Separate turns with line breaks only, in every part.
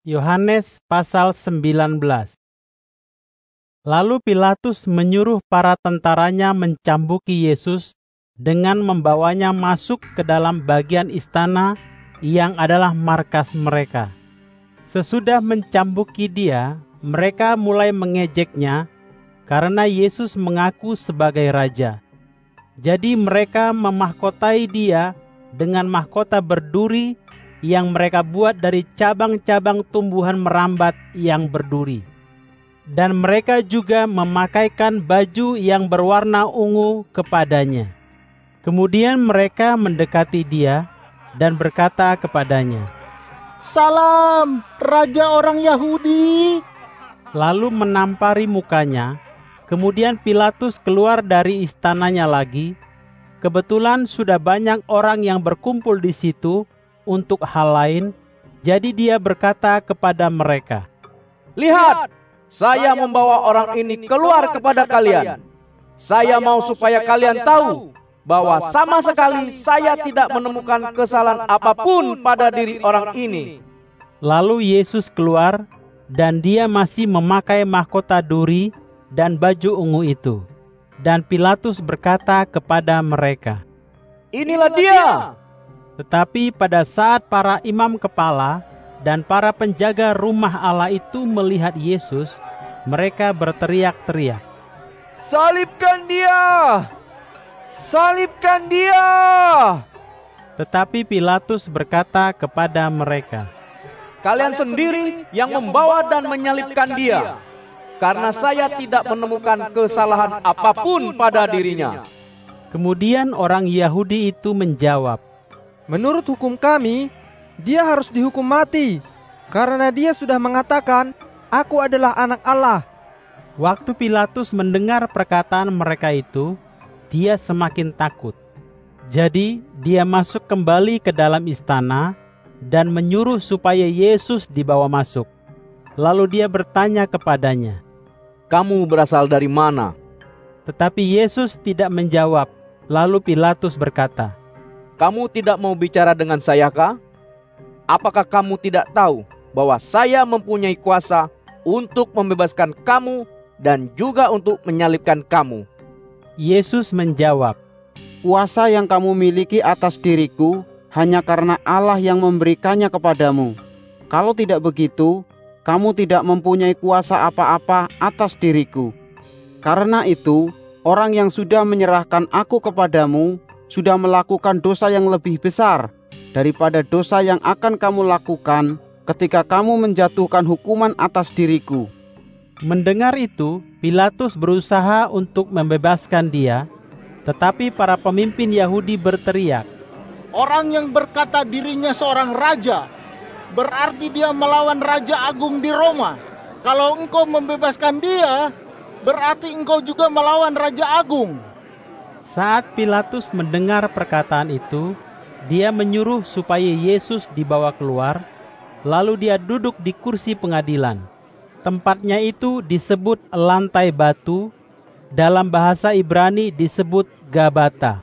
Yohanes pasal 19 Lalu Pilatus menyuruh para tentaranya mencambuki Yesus dengan membawanya masuk ke dalam bagian istana yang adalah markas mereka. Sesudah mencambuki dia, mereka mulai mengejeknya karena Yesus mengaku sebagai raja. Jadi mereka memahkotai dia dengan mahkota berduri yang mereka buat dari cabang-cabang tumbuhan merambat yang berduri. Dan mereka juga memakaikan baju yang berwarna ungu kepadanya. Kemudian mereka mendekati dia dan berkata kepadanya,
Salam, Raja orang Yahudi.
Lalu menampari mukanya, kemudian Pilatus keluar dari istananya lagi. Kebetulan sudah banyak orang yang berkumpul di situ untuk hal lain, jadi dia berkata kepada mereka,
Lihat, saya membawa orang ini keluar kepada kalian. Saya mau supaya kalian tahu bahwa sama sekali saya tidak menemukan kesalahan apa pun pada diri orang ini.
Lalu Yesus keluar dan dia masih memakai mahkota duri dan baju ungu itu. Dan Pilatus berkata kepada mereka,
Inilah dia.
Tetapi pada saat para imam kepala dan para penjaga rumah Allah itu melihat Yesus, mereka berteriak-teriak,
Salibkan dia! Salibkan dia!
Tetapi Pilatus berkata kepada mereka,
Kalian sendiri yang membawa dan menyalibkan dia, karena saya tidak menemukan kesalahan apa pun pada dirinya.
Kemudian orang Yahudi itu menjawab,
Menurut hukum kami, dia harus dihukum mati, karena dia sudah mengatakan, Aku adalah anak Allah.
Waktu Pilatus mendengar perkataan mereka itu, dia semakin takut. Jadi dia masuk kembali ke dalam istana dan menyuruh supaya Yesus dibawa masuk. Lalu dia bertanya kepadanya,
Kamu berasal dari mana?
tetapi Yesus tidak menjawab. Lalu Pilatus berkata,
Kamu tidak mau bicara dengan saya kah? Apakah kamu tidak tahu bahwa saya mempunyai kuasa untuk membebaskan kamu dan juga untuk menyalibkan kamu?
Yesus menjawab,
Kuasa yang kamu miliki atas diriku hanya karena Allah yang memberikannya kepadamu. Kalau tidak begitu, kamu tidak mempunyai kuasa apa-apa atas diriku. Karena itu, orang yang sudah menyerahkan aku kepadamu sudah melakukan dosa yang lebih besar daripada dosa yang akan kamu lakukan ketika kamu menjatuhkan hukuman atas diriku.
Mendengar itu, Pilatus berusaha untuk membebaskan dia, tetapi para pemimpin Yahudi berteriak,
Orang yang berkata dirinya seorang raja, berarti dia melawan Raja Agung di Roma. Kalau engkau membebaskan dia, berarti engkau juga melawan Raja Agung.
Saat Pilatus mendengar perkataan itu, dia menyuruh supaya Yesus dibawa keluar, lalu dia duduk di kursi pengadilan. Tempatnya itu disebut lantai batu, dalam bahasa Ibrani disebut Gabata.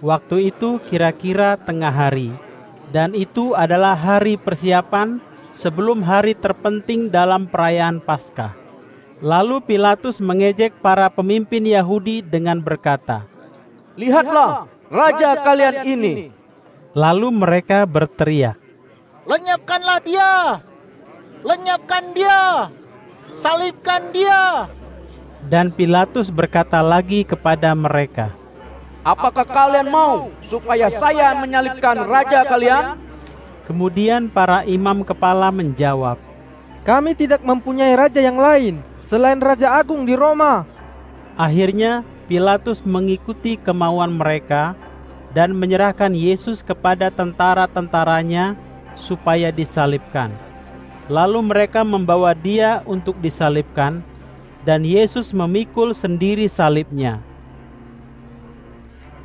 Waktu itu kira-kira tengah hari, dan itu adalah hari persiapan sebelum hari terpenting dalam perayaan Paskah. Lalu Pilatus mengejek para pemimpin Yahudi dengan berkata,
Lihatlah, raja kalian ini.
Lalu mereka berteriak,
Lenyapkanlah dia! Lenyapkan dia! Salibkan dia!
dan Pilatus berkata lagi kepada mereka,
Apakah kalian mau supaya saya menyalibkan raja kalian?
Kemudian para imam kepala menjawab,
Kami tidak mempunyai raja yang lain selain Raja Agung di Roma.
Akhirnya Pilatus mengikuti kemauan mereka dan menyerahkan Yesus kepada tentara-tentaranya supaya disalibkan. Lalu mereka membawa dia untuk disalibkan dan Yesus memikul sendiri salibnya.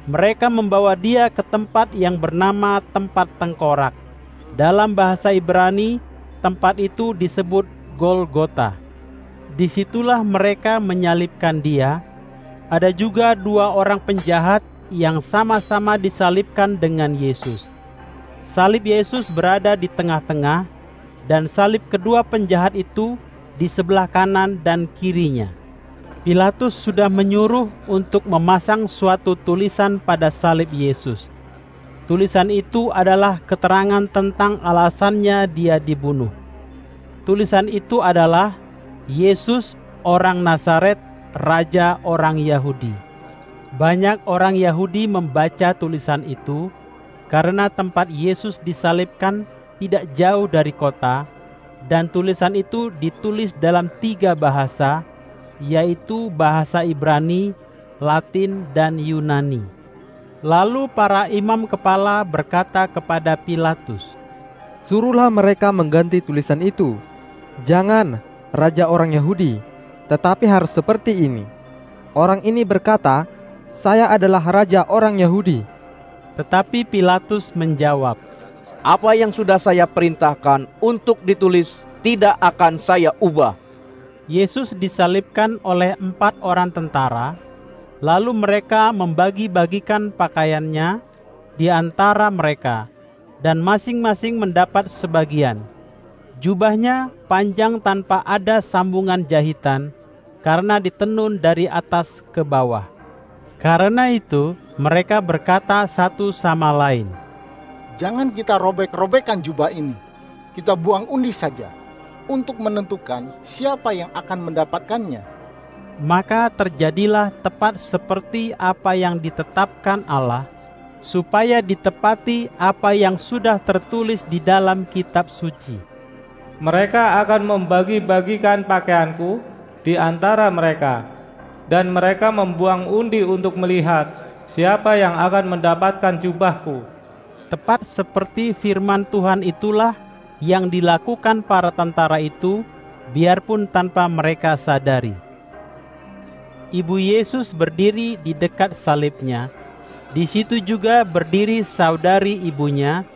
Mereka membawa dia ke tempat yang bernama tempat tengkorak. Dalam bahasa Ibrani, tempat itu disebut Golgota. Di situlah mereka menyalibkan dia. Ada juga dua orang penjahat yang sama-sama disalibkan dengan Yesus. Salib Yesus berada di tengah-tengah, dan salib kedua penjahat itu di sebelah kanan dan kirinya. Pilatus sudah menyuruh untuk memasang suatu tulisan pada salib Yesus. Tulisan itu adalah keterangan tentang alasannya dia dibunuh. Tulisan itu adalah Yesus orang Nazaret, raja orang Yahudi. Banyak orang Yahudi membaca tulisan itu karena tempat Yesus disalibkan tidak jauh dari kota, dan tulisan itu ditulis dalam tiga bahasa, yaitu bahasa Ibrani, Latin, dan Yunani. Lalu para imam kepala berkata kepada Pilatus,
Suruhlah mereka mengganti tulisan itu. Jangan, Raja orang Yahudi, tetapi harus seperti ini. Orang ini berkata, saya adalah Raja orang Yahudi.
Tetapi Pilatus menjawab,
apa yang sudah saya perintahkan untuk ditulis tidak akan saya ubah.
Yesus disalibkan oleh empat orang tentara, lalu mereka membagi-bagikan pakaiannya di antara mereka, dan masing-masing mendapat sebagian. Jubahnya panjang tanpa ada sambungan jahitan, karena ditenun dari atas ke bawah. Karena itu, mereka berkata satu sama lain,
Jangan kita robek-robekkan jubah ini. Kita buang undi saja untuk menentukan siapa yang akan mendapatkannya.
Maka terjadilah tepat seperti apa yang ditetapkan Allah, supaya ditepati apa yang sudah tertulis di dalam kitab suci.
Mereka akan membagi-bagikan pakaianku di antara mereka, dan mereka membuang undi untuk melihat siapa yang akan mendapatkan jubahku
tepat seperti firman Tuhan itulah yang dilakukan para tentara itu, biarpun tanpa mereka sadari. Ibu Yesus berdiri di dekat salibnya. Di situ juga berdiri saudari ibunya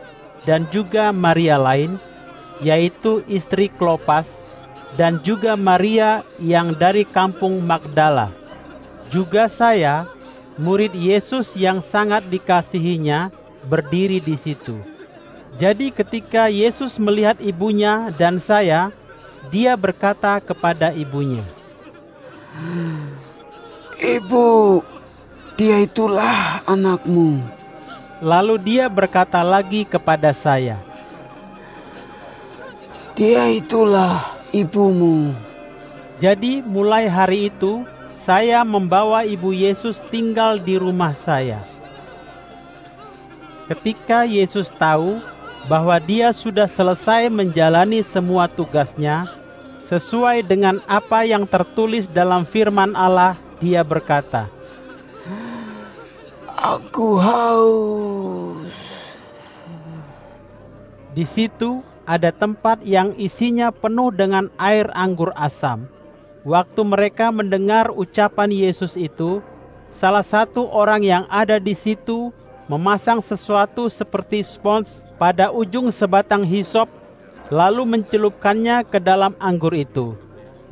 dan juga Maria lain, yaitu istri Klopas, dan juga Maria yang dari kampung Magdala. Juga saya, murid Yesus yang sangat dikasihinya, berdiri di situ. Jadi ketika Yesus melihat ibunya dan saya, dia berkata kepada ibunya,
Ibu, dia itulah anakmu.
Lalu dia berkata lagi kepada saya,
Dia itulah ibumu.
Jadi mulai hari itu, saya membawa ibu Yesus tinggal di rumah saya. Ketika Yesus tahu bahwa dia sudah selesai menjalani semua tugasnya sesuai dengan apa yang tertulis dalam firman Allah, dia berkata,
Aku haus.
Di situ ada tempat yang isinya penuh dengan air anggur asam. Waktu mereka mendengar ucapan Yesus itu, salah satu orang yang ada di situ memasang sesuatu seperti spons pada ujung sebatang hisop, lalu mencelupkannya ke dalam anggur itu,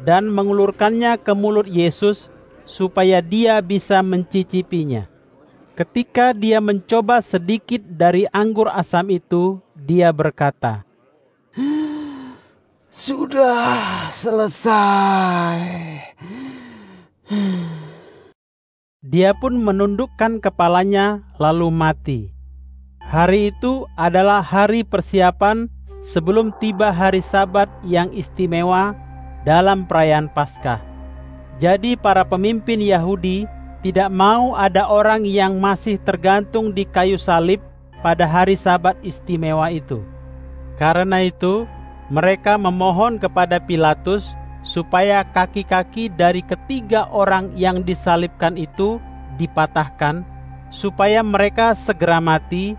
dan mengulurkannya ke mulut Yesus supaya dia bisa mencicipinya. Ketika dia mencoba sedikit dari anggur asam itu, dia berkata,
Sudah selesai.
Dia pun menundukkan kepalanya lalu mati. Hari itu adalah hari persiapan sebelum tiba hari Sabat yang istimewa dalam perayaan Paskah. Jadi para pemimpin Yahudi tidak mau ada orang yang masih tergantung di kayu salib pada hari Sabat istimewa itu. Karena itu, mereka memohon kepada Pilatus supaya kaki-kaki dari ketiga orang yang disalibkan itu dipatahkan, supaya mereka segera mati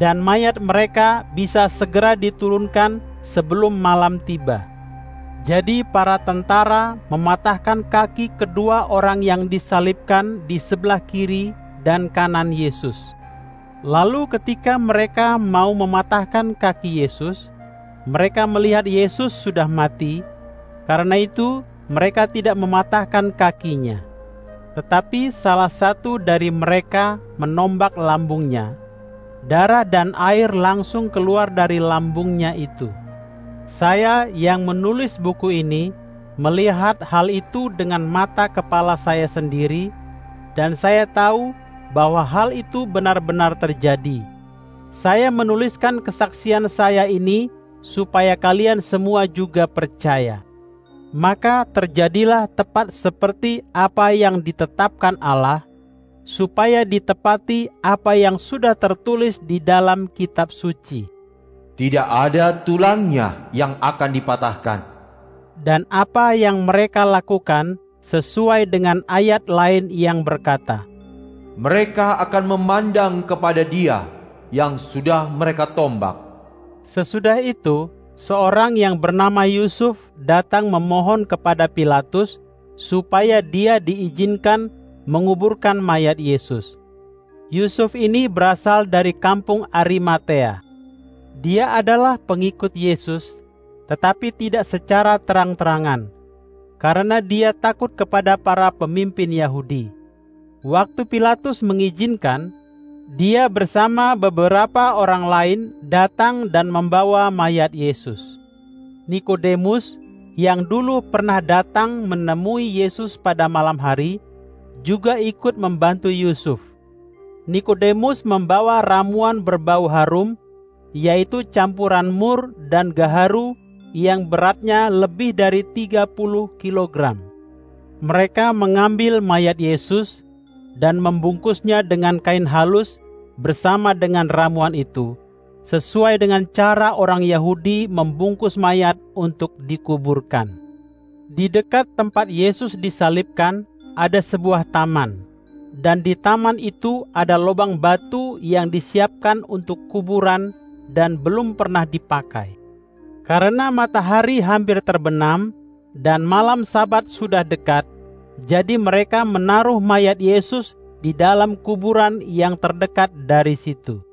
dan mayat mereka bisa segera diturunkan sebelum malam tiba. Jadi para tentara mematahkan kaki kedua orang yang disalibkan di sebelah kiri dan kanan Yesus. Lalu ketika mereka mau mematahkan kaki Yesus, mereka melihat Yesus sudah mati, karena itu, mereka tidak mematahkan kakinya, tetapi salah satu dari mereka menombak lambungnya. Darah dan air langsung keluar dari lambungnya itu. Saya yang menulis buku ini melihat hal itu dengan mata kepala saya sendiri, dan saya tahu bahwa hal itu benar-benar terjadi. Saya menuliskan kesaksian saya ini supaya kalian semua juga percaya. Maka terjadilah tepat seperti apa yang ditetapkan Allah, supaya ditepati apa yang sudah tertulis di dalam kitab suci
tidak ada tulangnya yang akan dipatahkan.
Dan apa yang mereka lakukan sesuai dengan ayat lain yang berkata,
Mereka akan memandang kepada dia yang sudah mereka tombak.
Sesudah itu, seorang yang bernama Yusuf datang memohon kepada Pilatus supaya dia diizinkan menguburkan mayat Yesus. Yusuf ini berasal dari kampung Arimatea dia adalah pengikut Yesus, tetapi tidak secara terang-terangan, karena dia takut kepada para pemimpin Yahudi. Waktu Pilatus mengizinkan, dia bersama beberapa orang lain datang dan membawa mayat Yesus. Nikodemus yang dulu pernah datang menemui Yesus pada malam hari juga ikut membantu Yusuf. Nikodemus membawa ramuan berbau harum yaitu campuran mur dan gaharu yang beratnya lebih dari 30 kilogram. Mereka mengambil mayat Yesus dan membungkusnya dengan kain halus bersama dengan ramuan itu, sesuai dengan cara orang Yahudi membungkus mayat untuk dikuburkan. Di dekat tempat Yesus disalibkan ada sebuah taman, dan di taman itu ada lubang batu yang disiapkan untuk kuburan dan belum pernah dipakai. Karena matahari hampir terbenam dan malam Sabat sudah dekat, jadi mereka menaruh mayat Yesus di dalam kuburan yang terdekat dari situ.